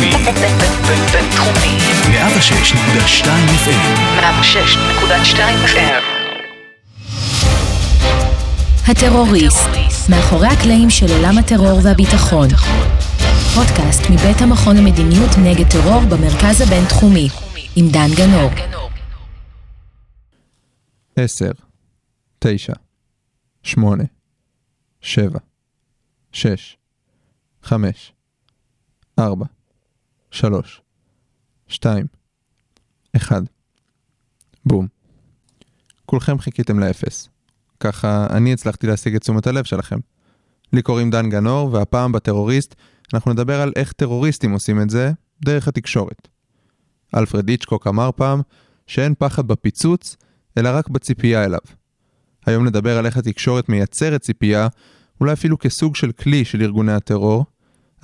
בינתחומי. בינתחומי. 106.2 FM. 106.2 FM. הטרוריסט, מאחורי הקלעים של עולם הטרור והביטחון. פודקאסט מבית המכון למדיניות נגד טרור במרכז הבינתחומי, עם דן גנור. 10, 9, 8, 7, 6, 5, 4, 3, 2, 1. בום. כולכם חיכיתם לאפס. ככה אני הצלחתי להשיג את תשומת הלב שלכם. לי קוראים דן גנור, והפעם בטרוריסט אנחנו נדבר על איך טרוריסטים עושים את זה דרך התקשורת. אלפרד היצ'קוק אמר פעם שאין פחד בפיצוץ, אלא רק בציפייה אליו. היום נדבר על איך התקשורת מייצרת ציפייה, אולי אפילו כסוג של כלי של ארגוני הטרור,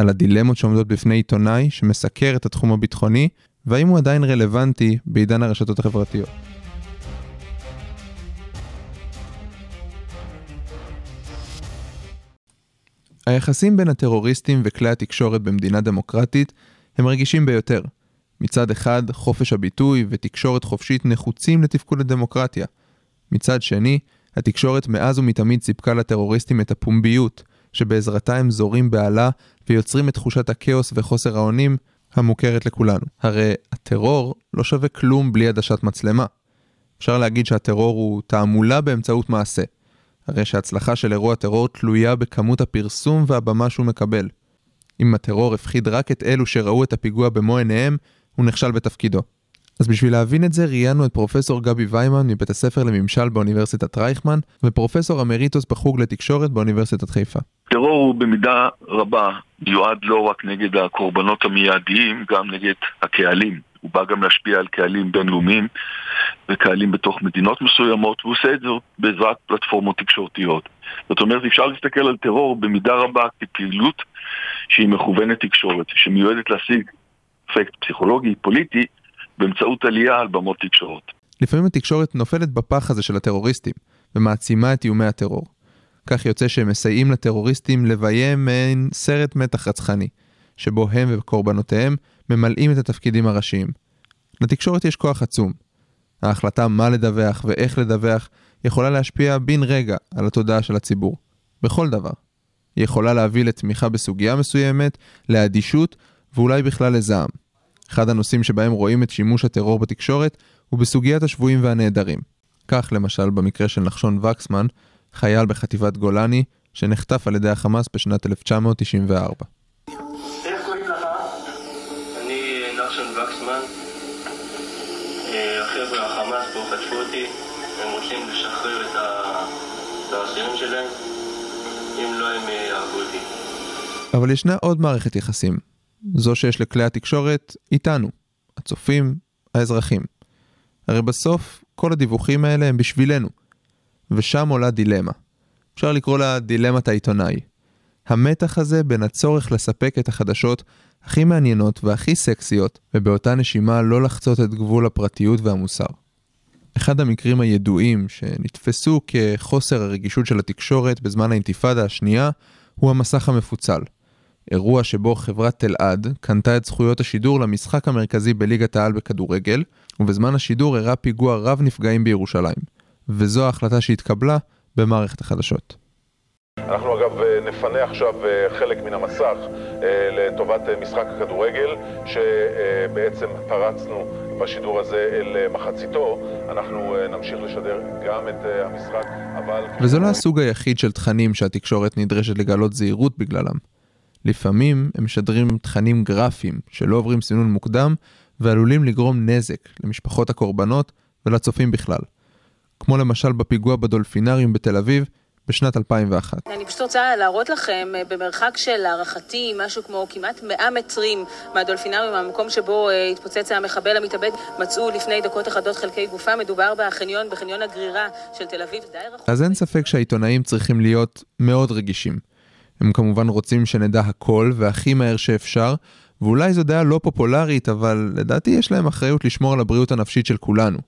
על הדילמות שעומדות בפני עיתונאי שמסקר את התחום הביטחוני, והאם הוא עדיין רלוונטי בעידן הרשתות החברתיות. היחסים בין הטרוריסטים וכלי התקשורת במדינה דמוקרטית הם רגישים ביותר. מצד אחד, חופש הביטוי ותקשורת חופשית נחוצים לתפקוד הדמוקרטיה. מצד שני, התקשורת מאז ומתמיד סיפקה לטרוריסטים את הפומביות, שבעזרתה הם זורים בעלה ויוצרים את תחושת הכאוס וחוסר האונים המוכרת לכולנו. הרי הטרור לא שווה כלום בלי עדשת מצלמה. אפשר להגיד שהטרור הוא תעמולה באמצעות מעשה. הרי שהצלחה של אירוע טרור תלויה בכמות הפרסום והבמה שהוא מקבל. אם הטרור הפחיד רק את אלו שראו את הפיגוע במו עיניהם, הוא נכשל בתפקידו. אז בשביל להבין את זה ראיינו את פרופסור גבי ויימן מבית הספר לממשל באוניברסיטת רייכמן ופרופסור אמריטוס בחוג לתקשורת באוניברסיטת חיפה. טרור הוא במידה רבה מיועד לא רק נגד הקורבנות המיידיים, גם נגד הקהלים. הוא בא גם להשפיע על קהלים בינלאומיים וקהלים בתוך מדינות מסוימות, והוא עושה את זה בעזרת פלטפורמות תקשורתיות. זאת אומרת, אפשר להסתכל על טרור במידה רבה כפעילות שהיא מכוונת תקשורת, שמיועדת להשיג אפקט פסיכולוגי, פוליטי, באמצעות עלייה על במות תקשורת. לפעמים התקשורת נופלת בפח הזה של הטרוריסטים, ומעצימה את איומי הטרור. כך יוצא שהם מסייעים לטרוריסטים לביים מעין סרט מתח רצחני, שבו הם וקורבנותיהם ממלאים את התפקידים הראשיים. לתקשורת יש כוח עצום. ההחלטה מה לדווח ואיך לדווח יכולה להשפיע בן רגע על התודעה של הציבור. בכל דבר. היא יכולה להביא לתמיכה בסוגיה מסוימת, לאדישות, ואולי בכלל לזעם. אחד הנושאים שבהם רואים את שימוש הטרור בתקשורת הוא בסוגיית השבויים והנעדרים. כך למשל במקרה של נחשון וקסמן, חייל בחטיבת גולני, שנחטף על ידי החמאס בשנת 1994. איך קוראים לך? אני נחשון וקסמן. אה, החבר'ה החמאס פה חטפו אותי, הם רוצים לשחרר את האסירים שלהם, אם לא הם אה, יהרגו אותי. אבל ישנה עוד מערכת יחסים, זו שיש לכלי התקשורת איתנו, הצופים, האזרחים. הרי בסוף כל הדיווחים האלה הם בשבילנו, ושם עולה דילמה. אפשר לקרוא לה דילמת העיתונאי. המתח הזה בין הצורך לספק את החדשות הכי מעניינות והכי סקסיות, ובאותה נשימה לא לחצות את גבול הפרטיות והמוסר. אחד המקרים הידועים שנתפסו כחוסר הרגישות של התקשורת בזמן האינתיפאדה השנייה, הוא המסך המפוצל. אירוע שבו חברת תלעד קנתה את זכויות השידור למשחק המרכזי בליגת העל בכדורגל, ובזמן השידור אירע פיגוע רב נפגעים בירושלים. וזו ההחלטה שהתקבלה במערכת החדשות. אנחנו אגב נפנה עכשיו חלק מן המסך לטובת משחק הכדורגל שבעצם פרצנו בשידור הזה אל מחציתו, אנחנו נמשיך לשדר גם את המשחק, אבל... וזה לא הסוג היחיד של תכנים שהתקשורת נדרשת לגלות זהירות בגללם. לפעמים הם משדרים תכנים גרפיים שלא עוברים סינון מוקדם ועלולים לגרום נזק למשפחות הקורבנות ולצופים בכלל. כמו למשל בפיגוע בדולפינריום בתל אביב בשנת 2001. אני פשוט רוצה להראות לכם אה, במרחק של להערכתי משהו כמו כמעט 100 מטרים מהדולפינריום, המקום שבו אה, התפוצץ המחבל המתאבד, מצאו לפני דקות אחדות חלקי גופה, מדובר בחניון, בחניון הגרירה של תל אביב, די רחוק. אז אין ספק שהעיתונאים צריכים להיות מאוד רגישים. הם כמובן רוצים שנדע הכל והכי מהר שאפשר, ואולי זו דעה לא פופולרית, אבל לדעתי יש להם אחריות לשמור על הבריאות הנפשית של כולנו.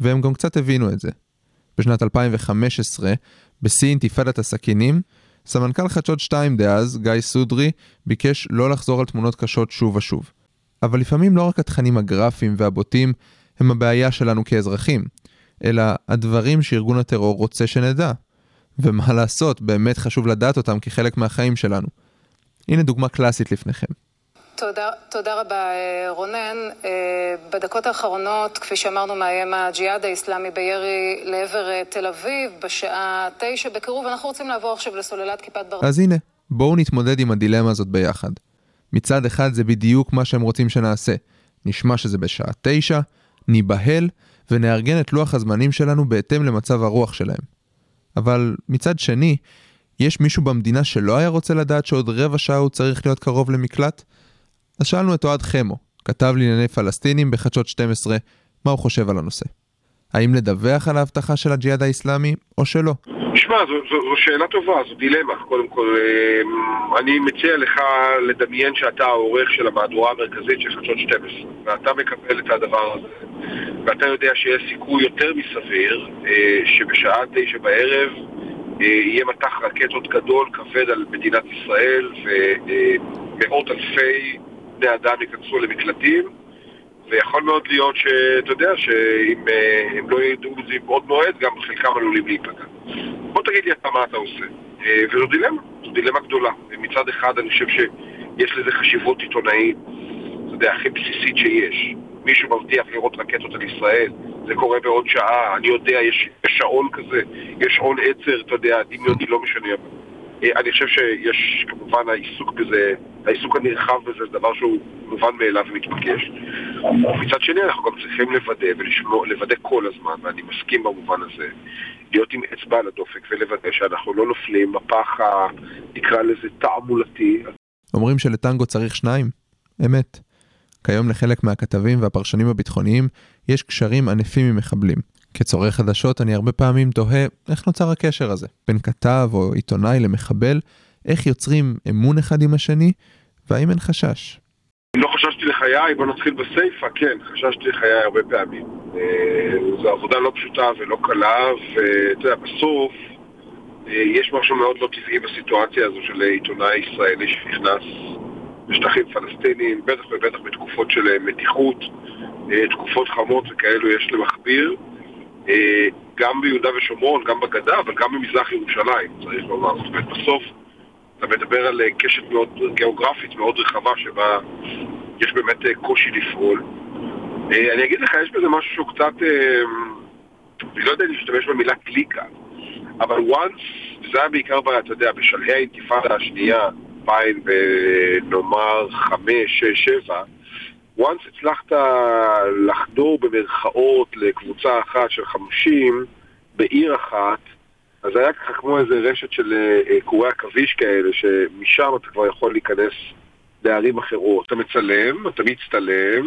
והם גם קצת הבינו את זה. בשנת 2015, בשיא אינתיפאדת הסכינים, סמנכ"ל חדשות 2 דאז, גיא סודרי, ביקש לא לחזור על תמונות קשות שוב ושוב. אבל לפעמים לא רק התכנים הגרפיים והבוטים הם הבעיה שלנו כאזרחים, אלא הדברים שארגון הטרור רוצה שנדע. ומה לעשות, באמת חשוב לדעת אותם כחלק מהחיים שלנו. הנה דוגמה קלאסית לפניכם. תודה, תודה רבה אה, רונן. אה, בדקות האחרונות, כפי שאמרנו, מאיים הג'יהאד האיסלאמי בירי לעבר אה, תל אביב בשעה תשע בקירוב. אנחנו רוצים לעבור עכשיו לסוללת כיפת ברזל. אז הנה, בואו נתמודד עם הדילמה הזאת ביחד. מצד אחד זה בדיוק מה שהם רוצים שנעשה. נשמע שזה בשעה תשע, ניבהל, ונארגן את לוח הזמנים שלנו בהתאם למצב הרוח שלהם. אבל מצד שני, יש מישהו במדינה שלא היה רוצה לדעת שעוד רבע שעה הוא צריך להיות קרוב למקלט? אז שאלנו את אוהד חמו, כתב לענייני פלסטינים בחדשות 12, מה הוא חושב על הנושא. האם לדווח על ההבטחה של הג'יהאד האיסלאמי, או שלא? שמע, זו, זו, זו שאלה טובה, זו דילמה. קודם כל, אה, אני מציע לך לדמיין שאתה העורך של המהדורה המרכזית של חדשות 12, ואתה מקבל את הדבר הזה, ואתה יודע שיש סיכוי יותר מסביר אה, שבשעה תשע בערב אה, יהיה מטח רקטות גדול, כבד על מדינת ישראל, ומאות אלפי בני אדם ייכנסו למקלטים. ויכול מאוד להיות שאתה יודע שאם הם לא ידעו את זה מבעוד מועד, גם חלקם עלולים להיפגע. בוא תגיד לי אתה מה אתה עושה. וזו דילמה, זו דילמה גדולה. מצד אחד אני חושב שיש לזה חשיבות עיתונאית, אתה יודע, הכי בסיסית שיש. מישהו מבטיח לראות רקטות על ישראל, זה קורה בעוד שעה, אני יודע, יש שעון כזה, יש שעון עצר, אתה יודע, דמיוני, לא משנה. אני חושב שיש כמובן העיסוק בזה, העיסוק הנרחב בזה זה דבר שהוא מובן מאליו ומתבקש. מצד שני אנחנו גם צריכים לוודא ולוודא כל הזמן, ואני מסכים במובן הזה, להיות עם אצבע על הדופק ולוודא שאנחנו לא נופלים בפח ה... נקרא לזה תעמולתי. אומרים שלטנגו צריך שניים? אמת. כיום לחלק מהכתבים והפרשנים הביטחוניים יש קשרים ענפים עם מחבלים. כצורך חדשות אני הרבה פעמים תוהה איך נוצר הקשר הזה בין כתב או עיתונאי למחבל, איך יוצרים אמון אחד עם השני, והאם אין חשש. לא חששתי לחיי, בוא נתחיל בסיפה, כן, חששתי לחיי הרבה פעמים. אה, זו עבודה לא פשוטה ולא קלה, ואתה יודע, בסוף אה, יש משהו מאוד לא טבעי בסיטואציה הזו של עיתונאי ישראלי שנכנס לשטחים פלסטיניים, בטח ובטח בתקופות של מתיחות, אה, תקופות חמות וכאלו יש למכביר. גם ביהודה ושומרון, גם בגדה, אבל גם במזרח ירושלים, צריך לומר. זאת אומרת, בסוף אתה מדבר על קשת מאוד גיאוגרפית מאוד רחבה שבה יש באמת קושי לפעול. אני אגיד לך, יש בזה משהו שהוא קצת, אני לא יודע אם להשתמש במילה קליקה, אבל once, וזה היה בעיקר, אתה יודע, בשלהי האינתיפאדה השנייה, 2000 ונאמר 5, 6, 7, once הצלחת לחדור במרכאות לקבוצה אחת של 50 בעיר אחת, אז היה ככה כמו איזה רשת של קורי עכביש כאלה, שמשם אתה כבר יכול להיכנס לערים אחרות. אתה מצלם, אתה מצטלם,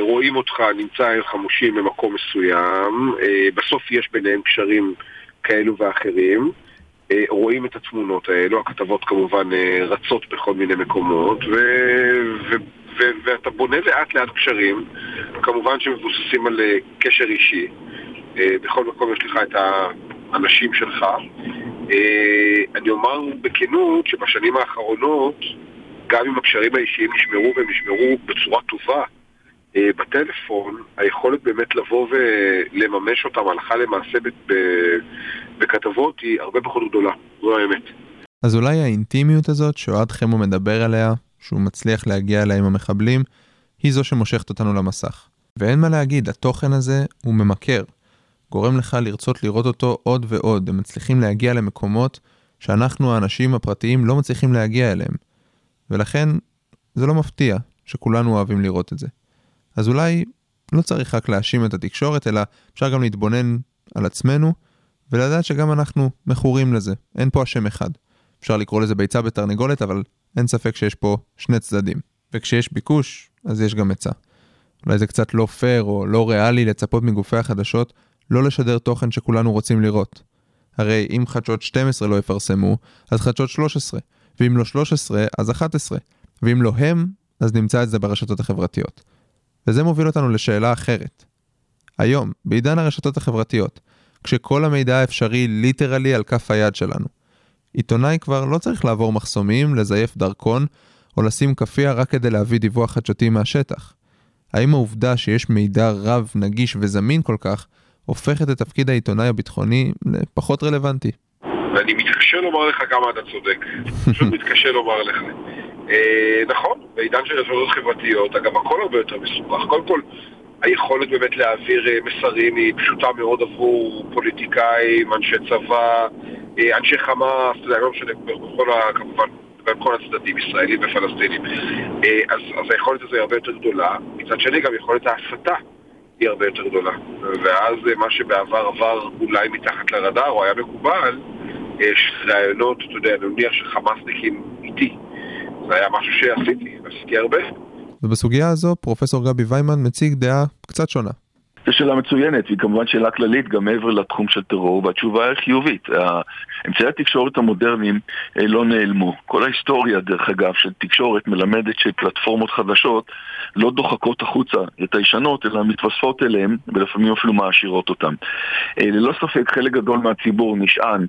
רואים אותך נמצא עם חמושים במקום מסוים, בסוף יש ביניהם קשרים כאלו ואחרים. רואים את התמונות האלו, הכתבות כמובן רצות בכל מיני מקומות, ו... ו... ו... ואתה בונה לאט לאט קשרים, כמובן שמבוססים על קשר אישי. בכל מקום יש לך את האנשים שלך. אני אומר בכנות שבשנים האחרונות, גם אם הקשרים האישיים נשמרו והם נשמרו בצורה טובה בטלפון, היכולת באמת לבוא ולממש אותם הלכה למעשה בכתבות היא הרבה פחות גדולה, זו האמת. אז אולי האינטימיות הזאת שאוהד חמו מדבר עליה, שהוא מצליח להגיע אליה עם המחבלים, היא זו שמושכת אותנו למסך. ואין מה להגיד, התוכן הזה הוא ממכר. גורם לך לרצות לראות אותו עוד ועוד, הם מצליחים להגיע למקומות שאנחנו האנשים הפרטיים לא מצליחים להגיע אליהם. ולכן זה לא מפתיע שכולנו אוהבים לראות את זה. אז אולי לא צריך רק להאשים את התקשורת, אלא אפשר גם להתבונן על עצמנו ולדעת שגם אנחנו מכורים לזה, אין פה אשם אחד. אפשר לקרוא לזה ביצה בתרנגולת, אבל אין ספק שיש פה שני צדדים. וכשיש ביקוש, אז יש גם היצע. אולי זה קצת לא פייר או לא ריאלי לצפות מגופי החדשות לא לשדר תוכן שכולנו רוצים לראות. הרי אם חדשות 12 לא יפרסמו, אז חדשות 13, ואם לא 13, אז 11, ואם לא הם, אז נמצא את זה ברשתות החברתיות. וזה מוביל אותנו לשאלה אחרת. היום, בעידן הרשתות החברתיות, כשכל המידע האפשרי ליטרלי על כף היד שלנו, עיתונאי כבר לא צריך לעבור מחסומים, לזייף דרכון, או לשים כאפיה רק כדי להביא דיווח חדשותי מהשטח. האם העובדה שיש מידע רב, נגיש וזמין כל כך, הופכת את תפקיד העיתונאי הביטחוני לפחות רלוונטי? ואני מתקשה לומר לך כמה אתה צודק. פשוט מתקשה לומר לך. אה, נכון, בעידן של רשתות חברתיות, אגב, הכל הרבה יותר מסובך. קודם כל, היכולת באמת להעביר אה, מסרים היא פשוטה מאוד עבור פוליטיקאים, אנשי צבא, אה, אנשי חמאס, זה לא משנה, בכל ה... כמובן, בכל הצדדים, ישראלים ופלסטינים. אז, אז היכולת הזו היא הרבה יותר גדולה. מצד שני, גם יכולת ההסתה היא הרבה יותר גדולה. ואז אה, מה שבעבר עבר אולי מתחת לרדאר, או היה מקובל, יש רעיונות, אתה יודע, נניח של חמאסניקים איתי. זה היה משהו שעשיתי, עשיתי הרבה. ובסוגיה הזו פרופסור גבי ויימן מציג דעה קצת שונה. זו שאלה מצוינת, והיא כמובן שאלה כללית גם מעבר לתחום של טרור, והתשובה היא חיובית. אמצעי התקשורת המודרניים אה, לא נעלמו. כל ההיסטוריה, דרך אגב, של תקשורת מלמדת שפלטפורמות חדשות לא דוחקות החוצה את הישנות, אלא מתווספות אליהן, ולפעמים אפילו מעשירות אותן. אה, ללא ספק, חלק גדול מהציבור נשען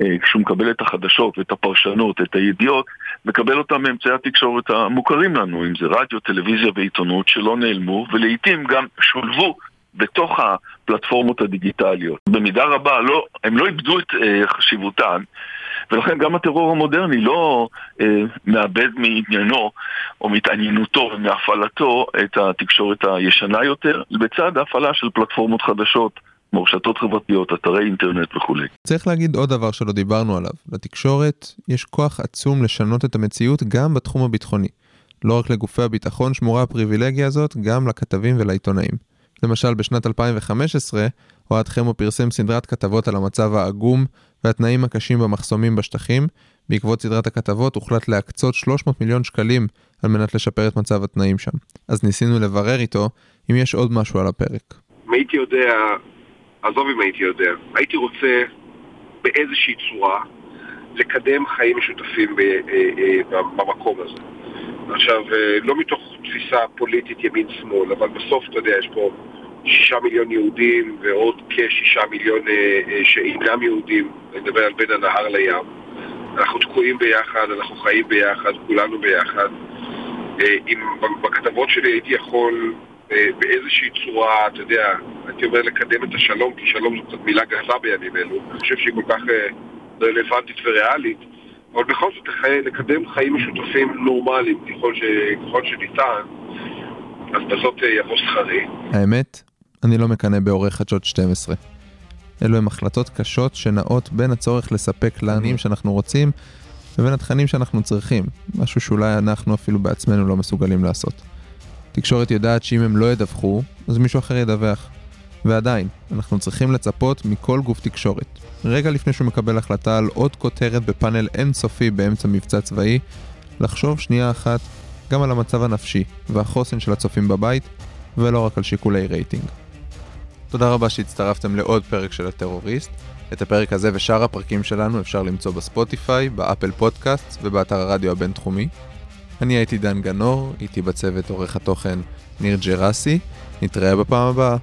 אה, כשהוא מקבל את החדשות ואת הפרשנות, את הידיעות, מקבל אותם מאמצעי התקשורת המוכרים לנו, אם זה רדיו, טלוויזיה ועיתונות, שלא נעלמו, ולעיתים גם שולבו בתוך הפלטפורמות הדיגיטליות. במידה רבה לא, הם לא איבדו את אה, חשיבותן, ולכן גם הטרור המודרני לא אה, מאבד מעניינו או מתעניינותו ומהפעלתו את התקשורת הישנה יותר, בצד ההפעלה של פלטפורמות חדשות. כמו רשתות חברתיות, אתרי אינטרנט וכולי. צריך להגיד עוד דבר שלא דיברנו עליו. לתקשורת יש כוח עצום לשנות את המציאות גם בתחום הביטחוני. לא רק לגופי הביטחון שמורה הפריבילגיה הזאת, גם לכתבים ולעיתונאים. למשל, בשנת 2015, אוהד חמו פרסם סדרת כתבות על המצב העגום והתנאים הקשים במחסומים בשטחים. בעקבות סדרת הכתבות הוחלט להקצות 300 מיליון שקלים על מנת לשפר את מצב התנאים שם. אז ניסינו לברר איתו אם יש עוד משהו על הפרק. אם הייתי יודע עזוב אם הייתי יודע, הייתי רוצה באיזושהי צורה לקדם חיים משותפים אה, אה, במקום הזה. עכשיו, אה, לא מתוך תפיסה פוליטית ימין-שמאל, אבל בסוף, אתה יודע, יש פה שישה מיליון יהודים ועוד כשישה מיליון שאינם יהודים, אני מדבר על בין הנהר לים. אנחנו תקועים ביחד, אנחנו חיים ביחד, כולנו ביחד. אם בכתבות שלי הייתי יכול באיזושהי צורה, אתה יודע, הייתי אומר לקדם את השלום, כי שלום זו קצת מילה גסה בימים אלו. אני חושב שהיא כל כך אה, רלוונטית וריאלית. אבל בכל זאת לקדם חיים משותפים נורמליים ככל, ש... ככל שניתן, אז בזאת יבוא שכרי. האמת, אני לא מקנא בעורך חדשות 12. אלו הן החלטות קשות שנעות בין הצורך לספק לעניים שאנחנו רוצים לבין התכנים שאנחנו צריכים, משהו שאולי אנחנו אפילו בעצמנו לא מסוגלים לעשות. תקשורת יודעת שאם הם לא ידווחו, אז מישהו אחר ידווח. ועדיין, אנחנו צריכים לצפות מכל גוף תקשורת. רגע לפני שהוא מקבל החלטה על עוד כותרת בפאנל אינסופי באמצע מבצע צבאי, לחשוב שנייה אחת גם על המצב הנפשי והחוסן של הצופים בבית, ולא רק על שיקולי רייטינג. תודה רבה שהצטרפתם לעוד פרק של הטרוריסט. את הפרק הזה ושאר הפרקים שלנו אפשר למצוא בספוטיפיי, באפל פודקאסט ובאתר הרדיו הבינתחומי. אני הייתי דן גנור, איתי בצוות עורך התוכן ניר ג'רסי, נתראה בפעם הבאה.